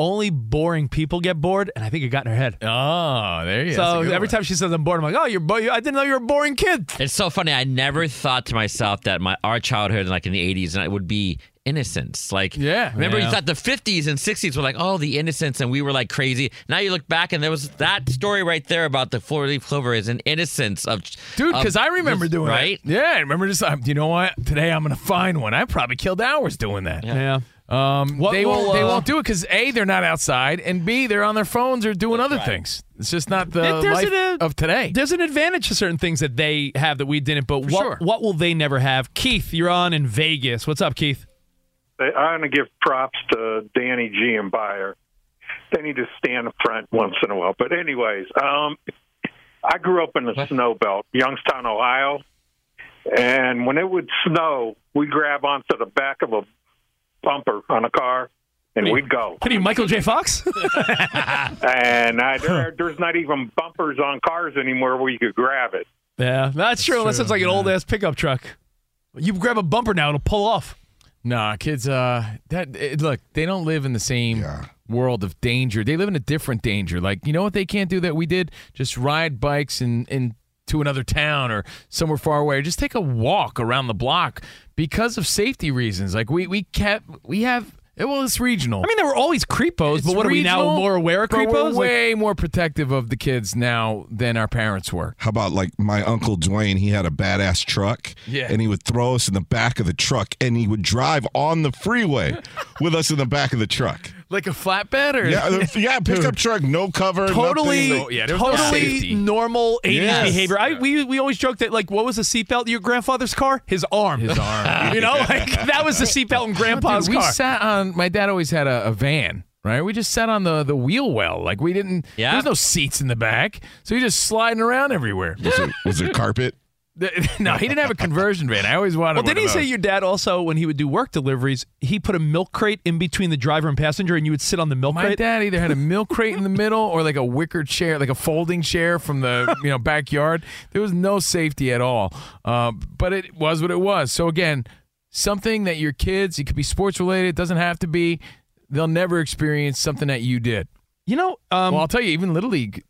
"Only boring people get bored," and I think it got in her head. Oh, there you go. So That's a good every time she says I'm bored, I'm like, "Oh, you're bo- I didn't know you were a boring kid." It's so funny. I never thought to myself that my our childhood, like in the '80s, and it would be innocence. Like, Yeah. remember Yeah. you thought the '50s and '60s were like, oh, the innocence, and we were like crazy. Now you look back, and there was that story right there about the four leaf clover is an innocence of Dude, because I remember this- doing right. that. Yeah, I remember just, um, you know what? Today I'm going to find one. I probably killed hours doing that. Yeah. Um, What they will, won't. They uh, won't do it because a they're not outside, and b they're on their phones or doing other things. It's just not the life an, uh, of today. There's an advantage to certain things that they have that we didn't. But For what sure. what will they never have? Keith, you're on in Vegas. What's up, Keith? I'm going to give props to Danny G and Byer. They need to stand up front once in a while. But anyways, um, I grew up in the snow belt, Youngstown, Ohio, and when it would snow, we grab onto the back of a bumper on a car and we'd go. Can you Michael J. Fox? And I, there, there's not even bumpers on cars anymore where you could grab it. yeah, that's true. Unless true, it's like an old ass pickup truck. You grab a bumper now, it'll pull off. Nah, kids. Uh, that it, look, they don't live in the same world of danger. They live in a different danger. Like you know what they can't do that we did? Just ride bikes and and to another town or somewhere far away. Or just take a walk around the block because of safety reasons. Like we we kept we have. Well, it's regional. I mean, there were always creepos, It's but what are we now more aware of creepos? We're Like- way more protective of the kids now than our parents were. How about like my uncle Dwayne? He had a badass truck, Yeah. and he would throw us in the back of the truck, and he would drive on the freeway with us in the back of the truck. Like a flatbed or Yeah, uh, yeah, pickup truck, no cover, totally, nothing. yeah, there was no totally normal 80s Yes. behavior. I we we always joke that like what was the seatbelt in your grandfather's car? His arm. His arm. you know, like that was the seatbelt in grandpa's Dude, we car. sat on. My dad always had a, a van, right? We just sat on the the wheel well. Like we didn't. Yeah. There's no seats in the back, so you're just sliding around everywhere. Was it, was it carpet? no, he didn't have a conversion van. I always wanted. well, didn't he say your dad also when he would do work deliveries, he put a milk crate in between the driver and passenger, and you would sit on the milk My crate? My dad either had a milk crate in the middle or like a wicker chair, like a folding chair from the you know backyard. There was no safety at all, uh, but it was what it was. So again, something that your kids, it could be sports related, it doesn't have to be. They'll never experience something that you did. You know, um, well, I'll tell you, even little league.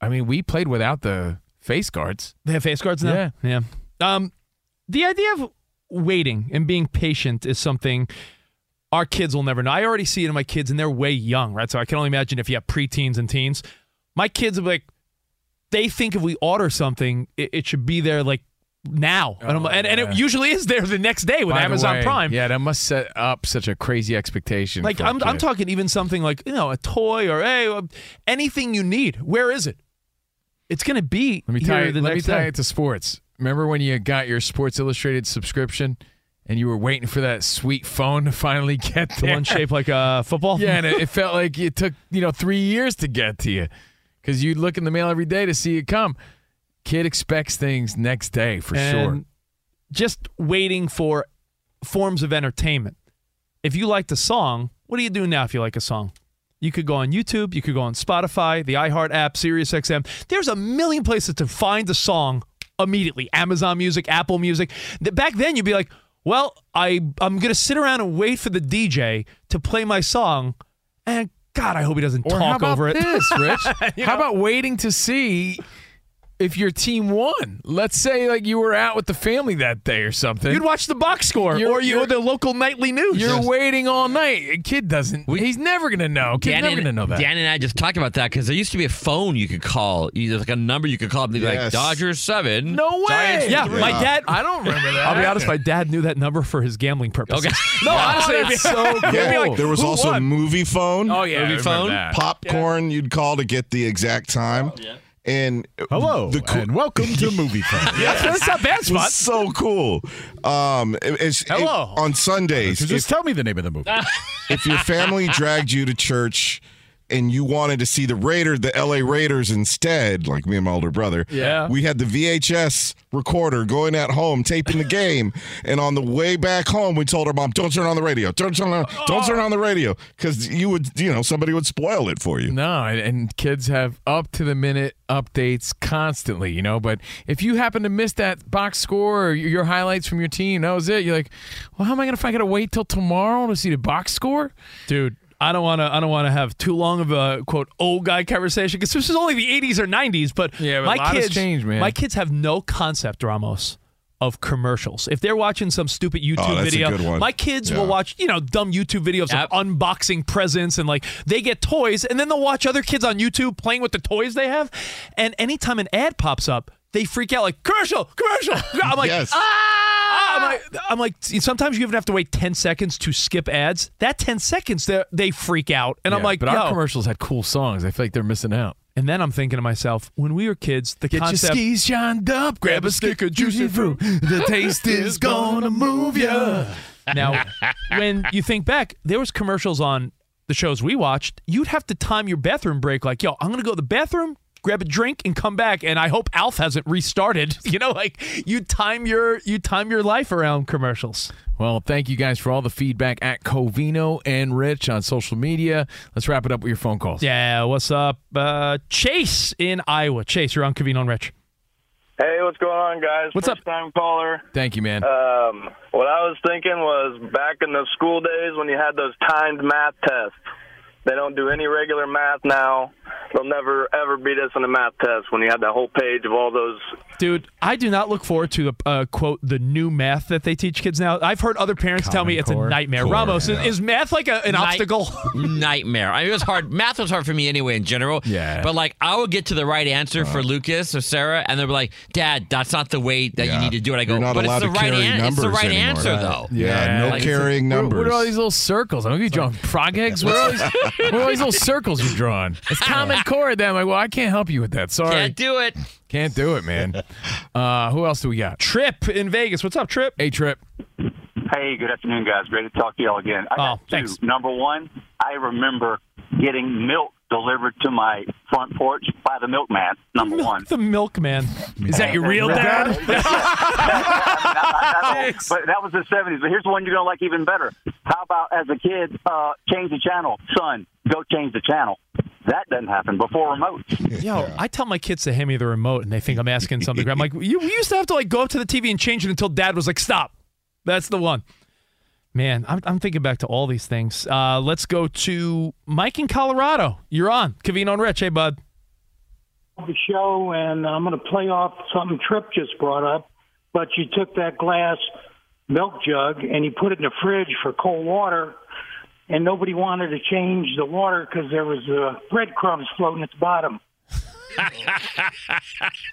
I mean, we played without the face guards. They have face guards now. Yeah. yeah. Um, the idea of waiting and being patient is something our kids will never know. I already see it in my kids, and they're way young, right? So I can only imagine if you have preteens and teens. My kids be like, they think if we order something, it, it should be there like now, and, I'm, and, and it usually is there the next day with By Amazon way, Prime. Yeah, that must set up such a crazy expectation. Like I'm, I'm talking even something like you know a toy or hey uh, anything you need. Where is it? It's going to be Let me tie. the Let me tie it to sports. Remember when you got your Sports Illustrated subscription, and you were waiting for that sweet phone to finally get the there? one shaped like a football. Yeah, and it, it felt like it took you know three years to get to you because you'd look in the mail every day to see it come. Kid expects things next day for and sure. Just waiting for forms of entertainment. If you liked a song, what do you do now if you like a song? You could go on YouTube, you could go on Spotify, the iHeart app, SiriusXM. There's a million places to find a song immediately. Amazon Music, Apple Music. Back then you'd be like, "Well, I I'm going to sit around and wait for the DJ to play my song and God, I hope he doesn't Or talk how about over it." this, Rich? How know? about waiting to see if your team won? Let's say like you were out with the family that day or something. You'd watch the box score You're- or you or the local nightly news. You're waiting all night. A kid doesn't. he's never gonna know. Kid's Dan never and, gonna know that. Dan and I just talked about that because there used to be a phone you could call, you, like a number you could call, and they'd be like Dodgers seven. no way. Giants Yeah, three." my dad. I don't remember that. I'll be honest, my dad knew that number for his gambling purposes. Okay. No, honestly, it'd be, so it'd Yeah, like, there was also won? movie phone. Oh yeah, Movie remember phone? that. popcorn you'd call to get the exact time. And Hello, the cool- and welcome to Movie Phone. Yeah, that's not a bad it spot. was so cool. Um, it- it's, it- Hello. on Sundays. So just if, tell me the name of the movie. if your family dragged you to church and you wanted to see the Raiders, the LA Raiders instead, like me and my older brother, Yeah. we had the VHS recorder going at home taping the game, and on the way back home, we told our mom, "Don't turn on the radio. Don't turn on. Don't turn on the radio," because you would, you know, somebody would spoil it for you. No, and, and kids have up to the minute updates constantly, you know. But if you happen to miss that box score or your your highlights from your team, that was it. You're like, well, how am I gonna? If I gotta wait till tomorrow to see the box score? dude. I don't want to. I don't want to have too long of a quote old guy conversation because this is only the '80s or '90s. But Yeah, but my a lot has kids, changed, man. My kids have no concept, Ramos, of commercials. If they're watching some stupid YouTube Oh, that's a video, good one. my kids Yeah. will watch you know dumb YouTube videos Yep. of unboxing presents and like they get toys and then they'll watch other kids on YouTube playing with the toys they have. And anytime an ad pops up, they freak out like commercial, commercial. I'm like, Yes. ah! I'm like, I'm like, sometimes you even have to wait 10 seconds to skip ads. That 10 seconds, they they freak out. And I'm like, but our commercials had cool songs. I feel like they're missing out. and then I'm thinking to myself, when we were kids, the Get concept. your skis shined up, grab a stick of juicy fruit. The taste is gonna move ya. Now, when you think back, there was commercials on the shows we watched. You'd have to time your bathroom break like, yo, I'm going to go to the bathroom, grab a drink and come back and I hope Alf hasn't restarted. You know, like you time your you time your life around commercials. Well, thank you guys for all the feedback at Covino and Rich on social media. Let's wrap it up with your phone calls. Yeah, what's up? Uh, Chase in Iowa. Chase, you're on Covino and Rich. Hey, what's going on, guys? What's First time caller. Thank you, man. Um, what I was thinking was back in the school days when you had those timed math tests. They don't do any regular math now. They'll never ever beat us in a math test when you had that whole page of all those. Dude, I do not look forward to the uh, quote the new math that they teach kids now. I've heard other parents tell me it's a nightmare. Core, Ramos, yeah. is, is math like a, an Night- obstacle? Nightmare. I mean, it was hard. Math was hard for me anyway, in general. Yeah. But like, I would get to the right answer for Lucas or Sarah, and they'd be like, "Dad, that's not the way that you need to do it." I go, You're "But it's the right carry an- It's the right anymore. answer, Right. though." Yeah, no Like, carrying numbers. What, are all these little circles? I'm gonna be drawing frog eggs. What are all these, what are all these little circles you're drawing? It's common core. Then I'm like, well, I can't help you with that. Sorry, Can't do it. Can't do it, man. Uh, who else do we got? Trip in Vegas. What's up, Trip? Hey, Trip. Hey, good afternoon, guys. Great to talk to y'all again. I Oh, got two. thanks. Number one, I remember getting milk delivered to my front porch by the milkman. Number one. The milkman. Is that your real dad? but that was the '70s. But here's the one you're gonna like even better. How about as a kid, uh, change the channel, son? Go change the channel. That doesn't happen before remotes. Yo, I tell my kids to hand me the remote, and they think I'm asking something. I'm like, you we used to have to like go up to the TV and change it until Dad was like, "Stop." That's the one. Man, I'm, I'm thinking back to all these things. Uh, let's go to Mike in Colorado. You're on Covino and Rich. Hey, bud. the show, and I'm going to play off something Trip just brought up. But you took that glass milk jug and you put it in the fridge for cold water, and nobody wanted to change the water because there was uh, breadcrumbs floating at the bottom.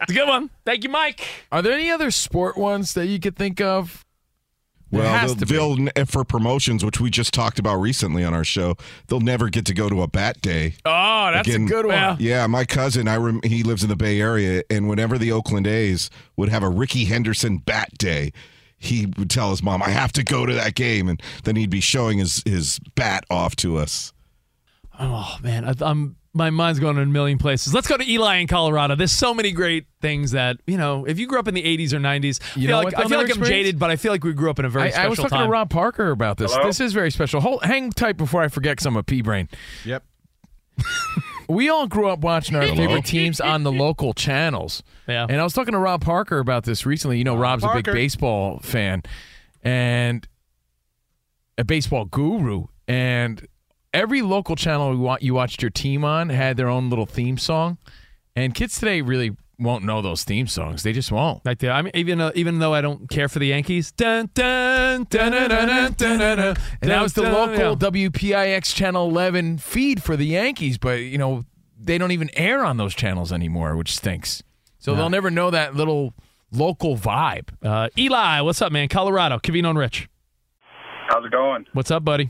It's a good one. Thank you, Mike. Are there any other sport ones that you could think of Well, has they'll, they'll for promotions, which we just talked about recently on our show, they'll never get to go to a bat day. Oh, that's Again, a good one. Yeah, my cousin, I rem- he lives in the Bay Area, and whenever the Oakland A's would have a Rickey Henderson bat day, he would tell his mom, "I have to go to that game," and then he'd be showing his his bat off to us. Oh man, I, I'm my mind's going in a million places. Let's go to Eli in Colorado. There's so many great things that you know. If you grew up in the 80s or 90s, You I feel know like, I they'll feel never like I'm jaded, but I feel like we grew up in a very I, special I was talking time. to Rob Parker about this. Hello? This is very special. Hold, hang tight before I forget because I'm a pea brain. Yep. We all grew up watching our Hello? favorite teams on the local channels. Yeah. And I was talking to Rob Parker about this recently. You know, Rob's a big baseball fan and a baseball guru. And every local channel you watched your team on had their own little theme song. And kids today really won't know those theme songs. They just won't. Right there. I mean, even uh, even though I don't care for the Yankees, dun dun dun dun dun dun dun dun. dun And that was the dun, local yeah. WPIX Channel 11 feed for the Yankees, but you know they don't even air on those channels anymore, which stinks. So No. they'll never know that little local vibe. Uh, Eli, what's up, man? Colorado, Covino and Rich. How's it going? What's up, buddy?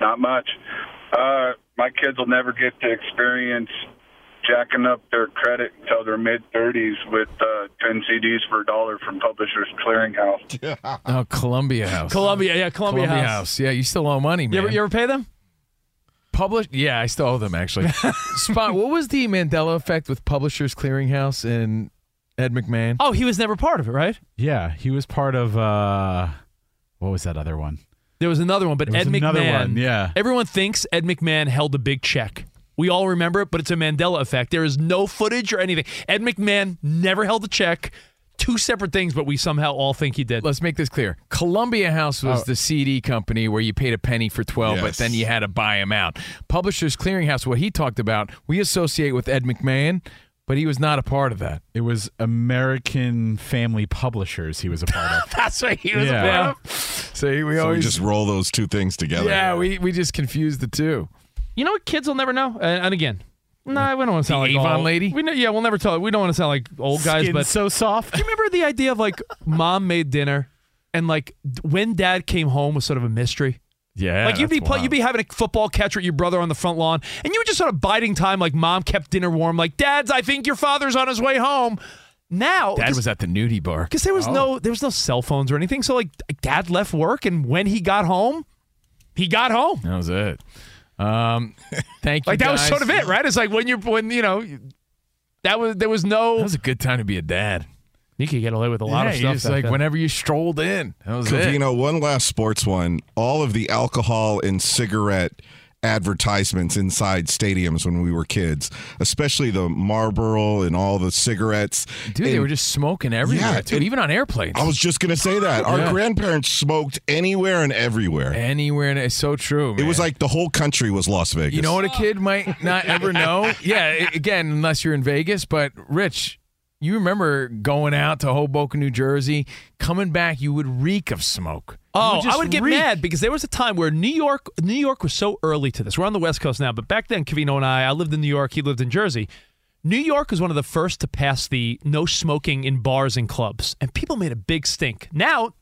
Not much. Uh, my kids will never get to experience jacking up their credit until their mid 30s with uh, 10 CDs for a dollar from Publishers Clearinghouse. Oh, Columbia House. Columbia, yeah, Columbia, Columbia House. House. Yeah, you still owe money, man. You ever, you ever pay them? Publish? Yeah, I still owe them actually. Spot. What was the Mandela effect with Publishers Clearinghouse and Ed McMahon? Oh, he was never part of it, right? Yeah, he was part of uh what was that other one? There was another one, but There was Ed another McMahon. one, yeah. Everyone thinks Ed McMahon held a big check. We all remember it, but it's a Mandela effect. There is no footage or anything. Ed McMahon never held a check. Two separate things, but we somehow all think he did. Let's make this clear. Columbia House was Oh. the CD company where you paid a penny for 12, but then you had to buy them out. Publishers Clearinghouse, what he talked about, we associate with Ed McMahon, but he was not a part of that. It was American Family Publishers he was a part of. That's what he was Yeah. a part of. See, we So we always just roll those two things together. Yeah, we, we just confused the two. You know what kids will never know? And, and again, no, we don't want to sound The like Avon all- lady? We know, yeah, we'll never tell. We don't want to sound like old guys, Skin but so soft. Do you remember the idea of like mom made dinner and like d- when dad came home was sort of a mystery? Yeah, like you'd be that's play, wild. you'd be having a football catch with your brother on the front lawn, and you were just sort of biding time. Like mom kept dinner warm. Like dad's, I think your father's on his way home. Now, Dad was at the nudie bar. because there was oh. no there was no cell phones or anything. So like dad left work, and when he got home, he got home. That was it. Um, thank you. Like that was sort of it, right? It's like when you're when you know that was there was no. That was a good time to be a dad. You could get away with a lot yeah, of stuff. just like then. whenever you strolled in. That was it. Covino, one last sports one. All of the alcohol and cigarette advertisements inside stadiums when we were kids, especially the Marlboro and all the cigarettes. Dude, they were just smoking everywhere, Yeah, too, and- even on airplanes. I was just going to say that. Our Yeah. grandparents smoked anywhere and everywhere. Anywhere, and it's so true. It was like the whole country was Las Vegas. You know what a kid might not ever know? Yeah, again, unless you're in Vegas. But Rich, you remember going out to Hoboken, New Jersey, coming back, you would reek of smoke. Oh, just I would get reek. mad because there was a time where New York, New York was so early to this. We're on the West Coast now, but back then, Covino and I, I lived in New York. He lived in Jersey. New York was one of the first to pass the no smoking in bars and clubs, and people made a big stink. Now,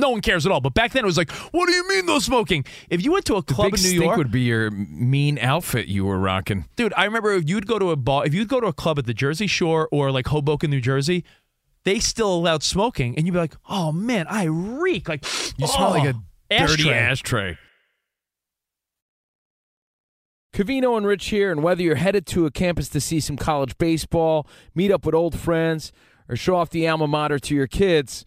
no one cares at all. But back then, it was like, "What do you mean no smoking?" If you went to a club in New stink York, would be your mean outfit you were rocking. dude, I remember if you'd go to a bar, if you'd go to a club at the Jersey Shore or like Hoboken, New Jersey, they still allowed smoking, and you'd be like, "Oh man, I reek!" Like You smell like a dirty ashtray. Covino and Rich here, and whether you're headed to a campus to see some college baseball, meet up with old friends, or show off the alma mater to your kids,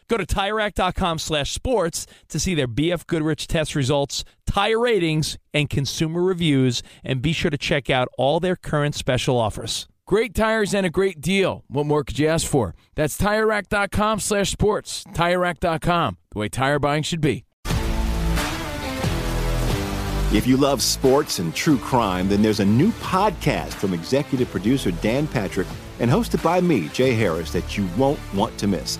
Go to TireRack.com slash sports to see their BF Goodrich test results, tire ratings, and consumer reviews, and be sure to check out all their current special offers. Great tires and a great deal. What more could you ask for? That's TireRack.com slash sports. TireRack.com, the way tire buying should be. If you love sports and true crime, then there's a new podcast from executive producer Dan Patrick and hosted by me, Jay Harris, that you won't want to miss.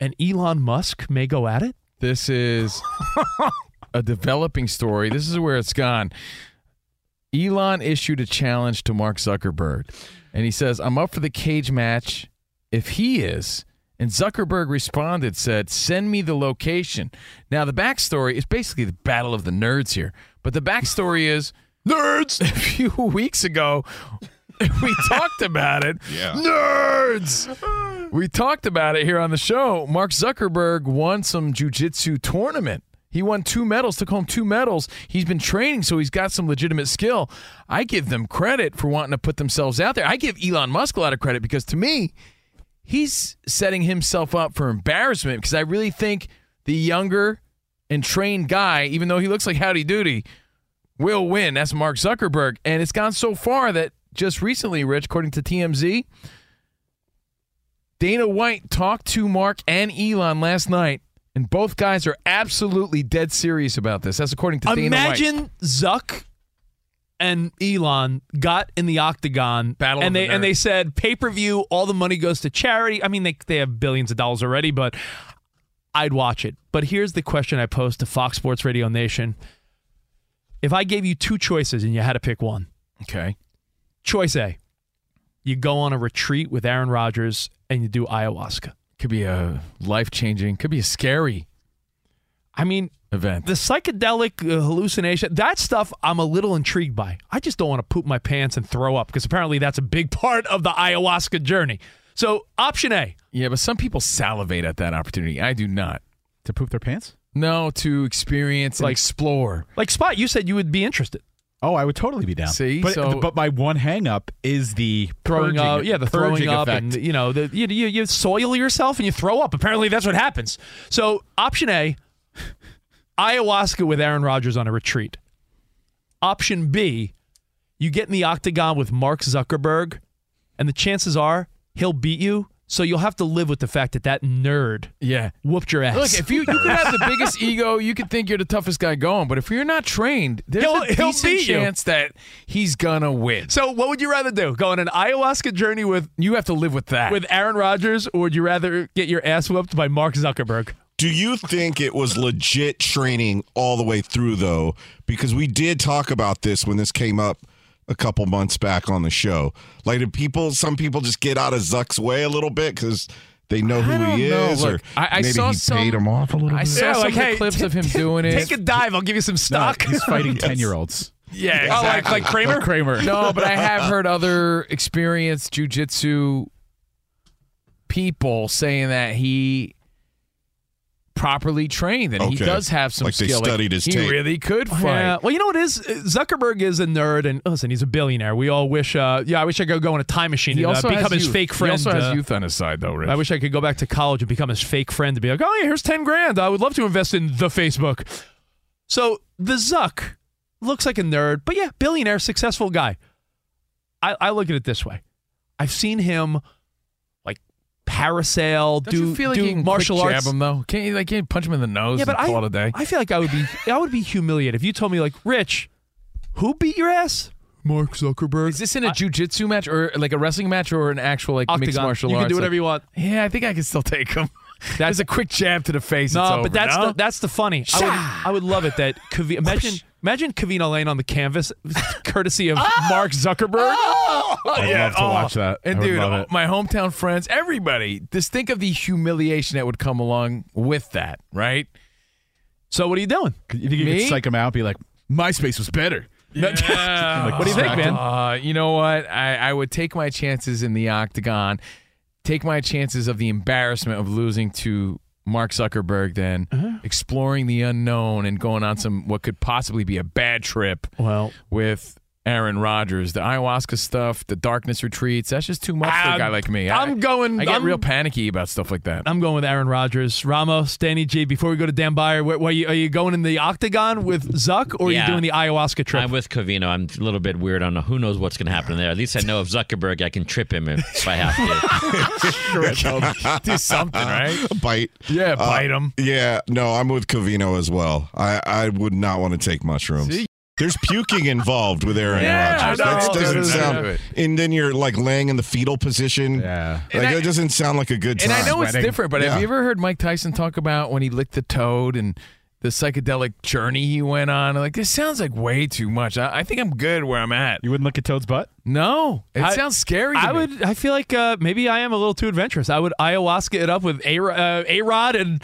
and Elon Musk may go at it? This is a developing story. This is where it's gone. Elon issued a challenge to Mark Zuckerberg, and he says, I'm up for the cage match if he is. And Zuckerberg responded, said, Send me the location. Now, the backstory is basically the battle of the nerds here. But the backstory is nerds. A few weeks ago, we talked about it. Yeah. Nerds. We talked about it here on the show. Mark Zuckerberg won some jujitsu tournament. He won two medals, took home two medals. He's been training, so he's got some legitimate skill. I give them credit for wanting to put themselves out there. I give Elon Musk a lot of credit because to me, he's setting himself up for embarrassment because I really think the younger and trained guy, even though he looks like Howdy Doody, will win. That's Mark Zuckerberg. And it's gone so far that just recently, Rich, according to TMZ, Dana White talked to Mark and Elon last night, and both guys are absolutely dead serious about this. That's according to Dana White. Imagine Zuck and Elon got in the octagon Battle and the they and they said pay per view, all the money goes to charity. I mean, they they have billions of dollars already, but I'd watch it. But here's the question I posed to Fox Sports Radio Nation: If I gave you two choices and you had to pick one, Okay. Choice A, you go on a retreat with Aaron Rodgers and you do ayahuasca. Could be a life changing, could be a scary I mean, event. the psychedelic uh, hallucination, that stuff I'm a little intrigued by. I just don't want to poop my pants and throw up because apparently that's a big part of the ayahuasca journey. So, option A. Yeah, but some people salivate at that opportunity. I do not. To poop their pants? No, to experience and Like- explore. Like Spot, you said you would be interested. Oh, I would totally be down. See, but so- but my one hang up is the Throwing purging, up, yeah, the throwing up, effect. and you know, the, you, you you soil yourself and you throw up. Apparently, that's what happens. So, option A, ayahuasca with Aaron Rodgers on a retreat. Option B, you get in the octagon with Mark Zuckerberg, and the chances are he'll beat you. So you'll have to live with the fact that that nerd Yeah. whooped your ass. Look, if you, you could have the biggest ego, you could think you're the toughest guy going, but if you're not trained, there's He'll- a he'll decent beat you. chance that he's gonna win. so what would you rather do? Go on an ayahuasca journey with You have to live with that. with Aaron Rodgers, or would you rather get your ass whooped by Mark Zuckerberg? Do you think it was legit training all the way through, though? Because we did talk about this when this came up a couple months back on the show. Like, did people, some people just get out of Zuck's way a little bit because they know who he know. is, Look, or I- I maybe saw he some- paid him off a little bit. I bit? saw some of hey, clips t- of him t- doing it. Take a dive. I'll give you some No, stock. he's fighting ten year olds. yeah, Oh, like, like Kramer? Like Kramer. No, but I have heard other experienced jujitsu people saying that he properly trained and he does have some Like they skill. studied his he tape. really could fight. Yeah. Well, you know what it is? Zuckerberg is a nerd, and listen, he's a billionaire. We all wish. Uh, yeah, I wish I could go in a time machine He and uh, become his youth. fake He friend. also has uh, youth on his side, though, Rich. I wish I could go back to college and become his fake friend to be like, oh yeah, here's ten grand. I would love to invest in the Facebook. So the Zuck looks like a nerd, but yeah, billionaire, successful guy. I, I look at it this way: I've seen him like parasail, Don't do you feel like do you can martial quick arts. jab him though? Can't you like can't you punch him in the nose Yeah, but and I, it a day? I feel like I would be I would be humiliated if you told me like, Rich, who beat your ass? Mark Zuckerberg. Is this in a jujitsu match or like a wrestling match or an actual like mixed Octagon. martial You arts? You can do whatever Like- you want. Yeah, I think I can still take him. That's a quick jab to the face. No, but that's no? the that's the funny. I would, I would love it that Kavi- imagine imagine Covino laying on the canvas, courtesy of Mark Zuckerberg. I'd love to watch that. And I dude, my hometown friends, everybody, just think of the humiliation that would come along with that, right? So what are you doing? You think you Me? could psych him out? Be like, MySpace was better. Yeah. Like, what do you think, man? Uh, you know what? I, I would take my chances in the octagon, take my chances of the embarrassment of losing to Mark Zuckerberg, then Uh-huh. exploring the unknown and going on some what could possibly be a bad trip. Well, with Aaron Rodgers, the ayahuasca stuff, the darkness retreats. That's just too much for a I'm- guy like me. I'm I, going- I get I'm- real panicky about stuff like that. I'm going with Aaron Rodgers, Ramos, Danny G. Before we go to Dan Byer, where, where you, are you going in the octagon with Zuck, or are you doing the ayahuasca trip? I'm with Covino. I'm a little bit weird on who knows what's going to happen there. At least I know if Zuckerberg, I can trip him if, if I have to. do something, right? Bite. Yeah, Uh, bite him. Yeah, no, I'm with Covino as well. I, I would not want to take mushrooms. See? There's puking involved with Aaron Yeah, Rodgers. I. That doesn't Dude, sound. do it. And then you're like laying in the fetal position. Yeah. Like And I- that doesn't sound like a good time. And I know it's Sweating. different, but have you ever heard Mike Tyson talk about when he licked the toad and the psychedelic journey he went on? Like this sounds like way too much. I, I think I'm good where I'm at. You wouldn't look at Toad's butt? No, it I- sounds scary. To I me. would. I feel like uh, maybe I am a little too adventurous. I would ayahuasca it up with a uh, A Rod and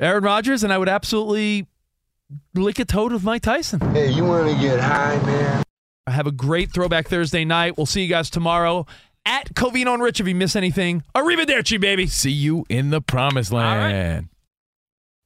Aaron Rodgers, and I would absolutely lick a toad with Mike Tyson. Hey, you want to get high, man? Have a great Throwback Thursday night. We'll see you guys tomorrow at Covino and Rich. If you miss anything, arrivederci, baby. See you in the promised land.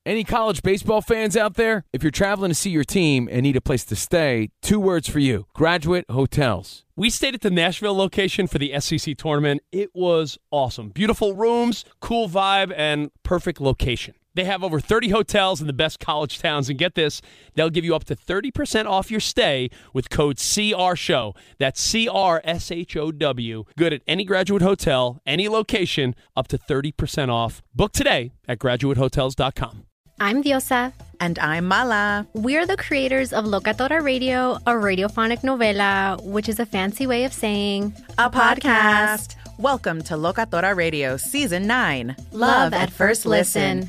Any college baseball fans out there? If you're traveling to see your team and need a place to stay, two words for you graduate hotels. We stayed at the Nashville location for the SEC tournament. It was awesome. Beautiful rooms, cool vibe, and perfect location. They have over 30 hotels in the best college towns, and get this, they'll give you up to 30% off your stay with code CRSHOW. That's C R S H O W. Good at any graduate hotel, any location, up to 30% off. Book today at graduatehotels.com. I'm Diosa. And I'm Mala. We're the creators of Locatora Radio, a radiophonic novela, which is a fancy way of saying A podcast. Welcome to Locatora Radio Season 9 Love at First Listen.